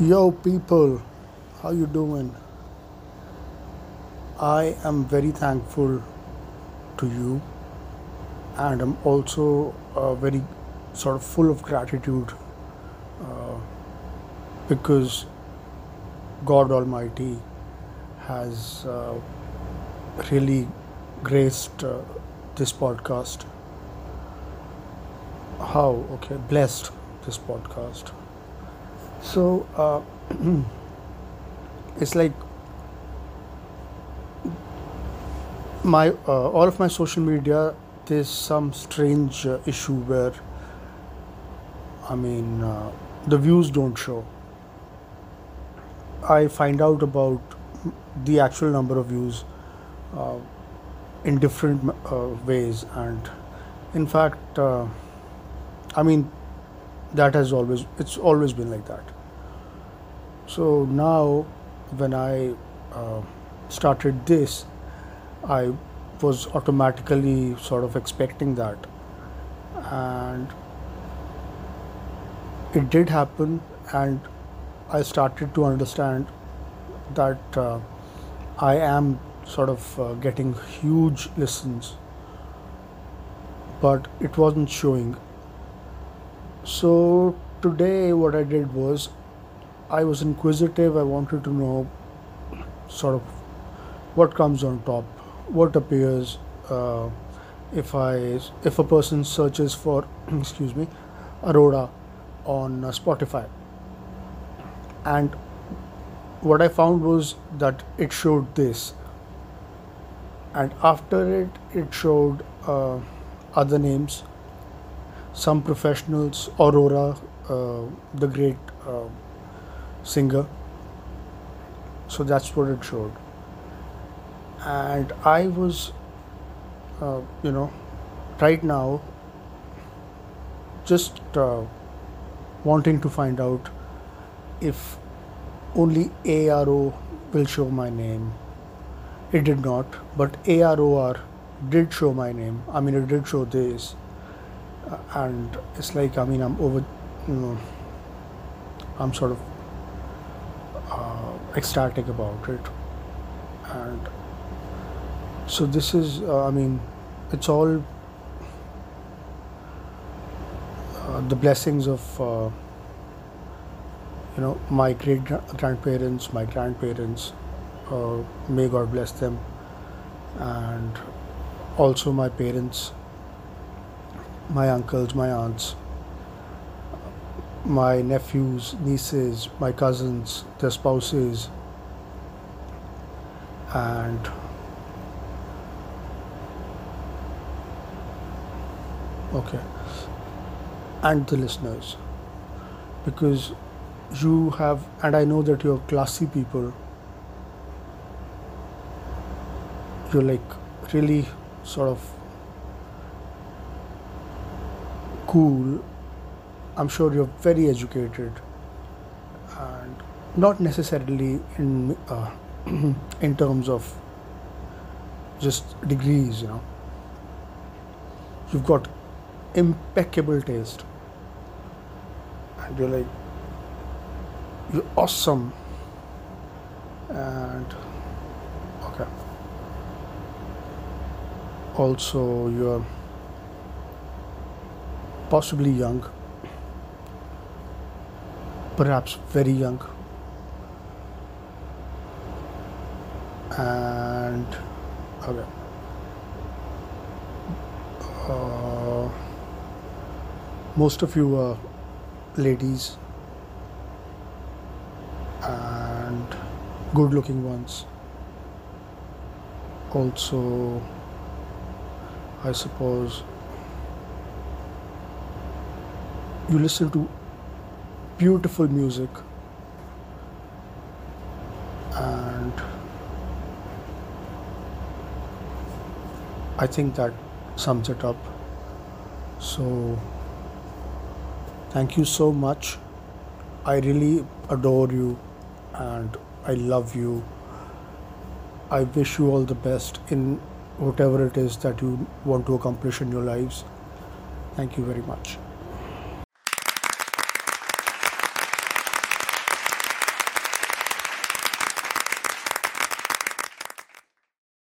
Yo people, how you doing? I am very thankful to you and I'm also uh, very sort of full of gratitude uh, because God Almighty has uh, really graced uh, this podcast. How? Okay, blessed this podcast. So uh, it's like my uh, all of my social media. There's some strange uh, issue where I mean uh, the views don't show. I find out about the actual number of views uh, in different uh, ways, and in fact, I mean that has always it's always been like that. So now, when I uh, started this, I was automatically sort of expecting that, and it did happen, and I started to understand that uh, I am sort of uh, getting huge listens, but it wasn't showing. So today, what I did was I was inquisitive. I wanted to know sort of what comes on top, what appears uh, if I if a person searches for excuse me, Aurora on uh, Spotify, and what I found was that it showed this, and after it it showed uh, other names, some professionals, Aurora, uh, the great uh, singer. So that's what it showed, and I was, uh, you know, right now just uh, wanting to find out if only ARO will show my name. It did not, but AROR did show my name. I mean, it did show this, uh, and it's like I mean, I'm over, you know, I'm sort of uh, ecstatic about it, and so this is, uh, I mean, it's all uh, the blessings of. Uh, you know my great grandparents my grandparents uh, may god bless them and also my parents my uncles my aunts my nephews nieces my cousins their spouses and okay and the listeners because you have and i know that you're classy people you're like really sort of cool i'm sure you're very educated and not necessarily in uh, in terms of just degrees you know. You've got impeccable taste. And you're like you're awesome. And okay. Also you're possibly young perhaps very young. And okay. Uh, most of you are ladies and good looking ones. Also i suppose you listen to beautiful music and i think that sums it up so thank you so much i really adore you and I love you. I wish you all the best in whatever it is that you want to accomplish in your lives. Thank you very much.